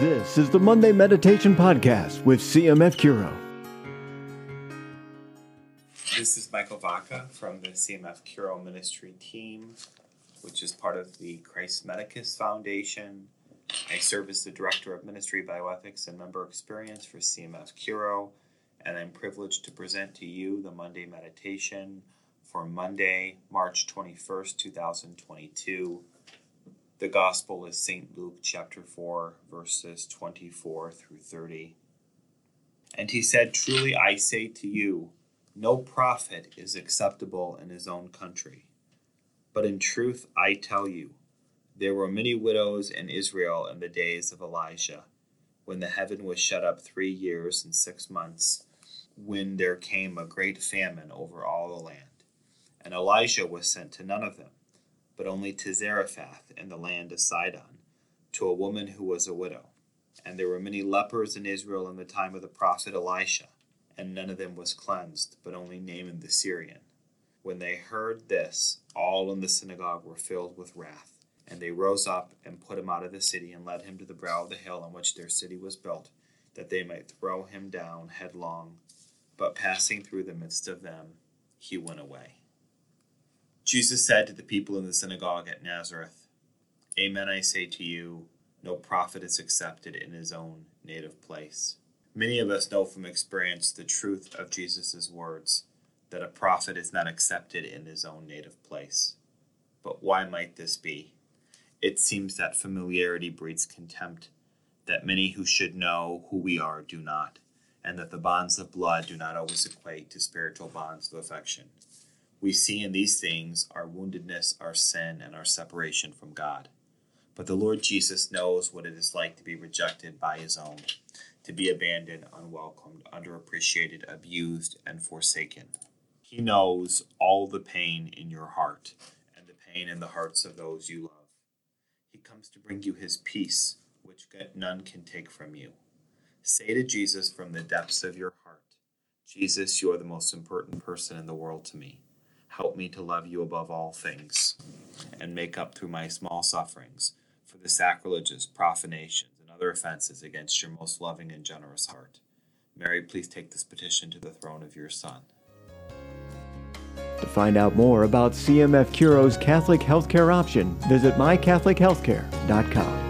This is the Monday Meditation Podcast with CMF Curo. This is Michael Vaca from the CMF Curo Ministry team, which is part of the Christ Medicus Foundation. I serve as the Director of Ministry Bioethics and Member Experience for CMF Curo, and I'm privileged to present to you the Monday Meditation for Monday, March 21st, 2022. The Gospel is St. Luke chapter 4, verses 24 through 30. And he said, Truly I say to you, no prophet is acceptable in his own country. But in truth I tell you, there were many widows in Israel in the days of Elijah, when the heaven was shut up three years and six months, when there came a great famine over all the land. And Elijah was sent to none of them, but only to Zarephath in the land of Sidon, to a woman who was a widow. And there were many lepers in Israel in the time of the prophet Elisha, and none of them was cleansed, but only Naaman the Syrian. When they heard this, all in the synagogue were filled with wrath. And they rose up and put him out of the city, and led him to the brow of the hill on which their city was built, that they might throw him down headlong. But passing through the midst of them, he went away. Jesus said to the people in the synagogue at Nazareth, Amen, I say to you, no prophet is accepted in his own native place. Many of us know from experience the truth of Jesus' words that a prophet is not accepted in his own native place. But why might this be? It seems that familiarity breeds contempt, that many who should know who we are do not, and that the bonds of blood do not always equate to spiritual bonds of affection we see in these things our woundedness, our sin, and our separation from God. But the Lord Jesus knows what it is like to be rejected by his own, to be abandoned, unwelcomed, underappreciated, abused, and forsaken. He knows all the pain in your heart and the pain in the hearts of those you love. He comes to bring you his peace, which none can take from you. Say to Jesus from the depths of your heart, Jesus, you are the most important person in the world to me. Help me to love you above all things, and make up through my small sufferings for the sacrileges, profanations, and other offenses against your most loving and generous heart. Mary, please take this petition to the throne of your Son. To find out more about CMF Curo's Catholic healthcare option, visit mycatholichealthcare.com.